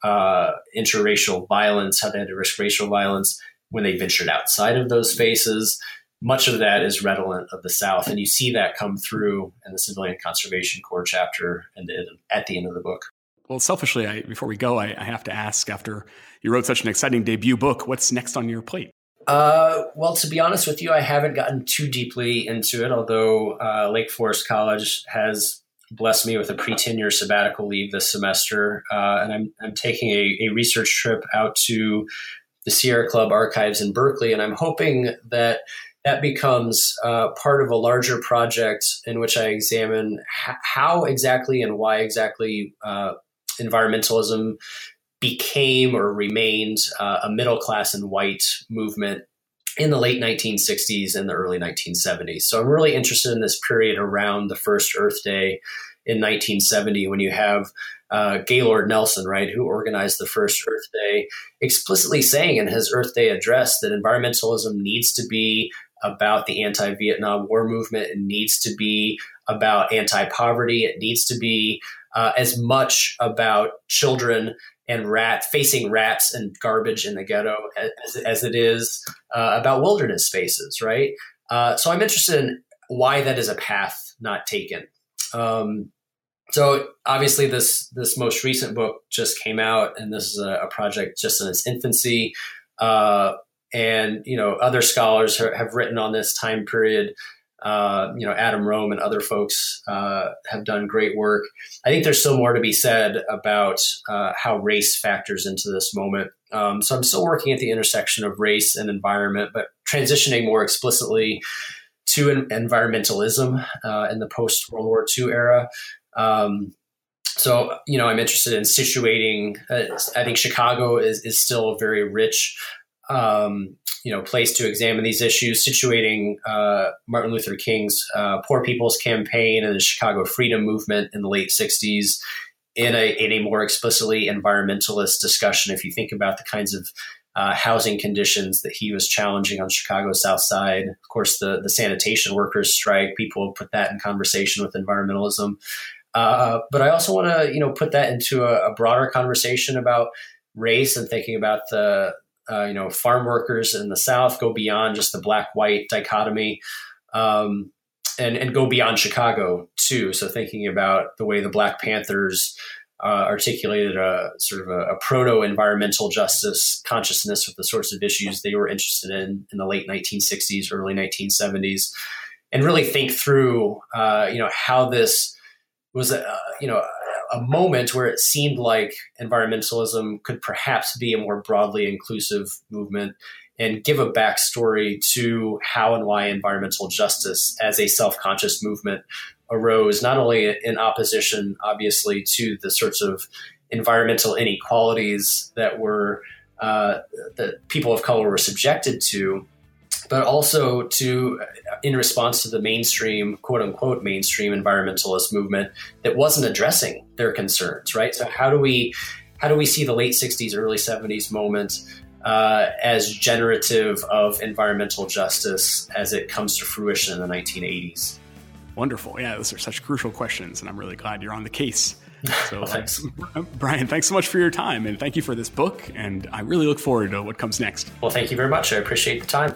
uh, interracial violence, how they had to risk racial violence when they ventured outside of those spaces. Much of that is redolent of the South, and you see that come through in the Civilian Conservation Corps chapter and at the end of the book.
Well, selfishly, I, before we go, I, I have to ask: after you wrote such an exciting debut book, what's next on your plate?
Uh, well, to be honest with you, I haven't gotten too deeply into it, although uh, Lake Forest College has blessed me with a pre tenure sabbatical leave this semester. Uh, and I'm, I'm taking a, a, research trip out to the Sierra Club archives in Berkeley. And I'm hoping that that becomes uh, part of a larger project in which I examine h- how exactly and why exactly uh, environmentalism became or remained uh, a middle class and white movement in the late 1960s and the early 1970s. So I'm really interested in this period around the first Earth Day in 1970 when you have uh, Gaylord Nelson, right, who organized the first Earth Day, explicitly saying in his Earth Day address that environmentalism needs to be about the anti Vietnam War movement. It needs to be about anti poverty. It needs to be uh, as much about children and rat facing rats and garbage in the ghetto as, as it is uh, about wilderness spaces, right? Uh, so I'm interested in why that is a path not taken. Um, so obviously, this this most recent book just came out, and this is a, a project just in its infancy. Uh, and you know, other scholars have written on this time period Uh, you know, Adam Rome and other folks uh, have done great work. I think there's still more to be said about uh, how race factors into this moment. Um, so I'm still working at the intersection of race and environment, but transitioning more explicitly to an environmentalism uh, in the post World War II era. Um, so, you know, I'm interested in situating. Uh, I think Chicago is is still very rich, um, you know, place to examine these issues. Situating uh, Martin Luther King's uh, Poor People's Campaign and the Chicago Freedom Movement in the late '60s in a in a more explicitly environmentalist discussion. If you think about the kinds of uh, housing conditions that he was challenging on Chicago's South Side. Of course, the, the sanitation workers strike, people put that in conversation with environmentalism. Uh, but I also want to, you know, put that into a, a, broader conversation about race and thinking about the, uh, you know, farm workers in the South go beyond just the black-white dichotomy. Um, and, and go beyond Chicago too. So thinking about the way the Black Panthers uh, articulated a sort of a, a proto environmental justice consciousness with the sorts of issues they were interested in in the late 1960s, early 1970s, and really think through, uh, you know, how this was a you know a moment where it seemed like environmentalism could perhaps be a more broadly inclusive movement and give a backstory to how and why environmental justice as a self-conscious movement arose not only in opposition, obviously, to the sorts of environmental inequalities that were uh, that people of color were subjected to, but also to in response to the mainstream, quote unquote, mainstream environmentalist movement that wasn't addressing their concerns. Right. So how do we how do we see the late '60s, early '70s moment? Uh, as generative of environmental justice as it comes to fruition in the 1980s.
Wonderful. Yeah, those are such crucial questions, and I'm really glad you're on the case. (laughs) So, well, thanks. Uh, (laughs) Brian, thanks so much for your time, and thank you for this book. And I really look forward to what comes next.
Well, thank you very much. I appreciate the time.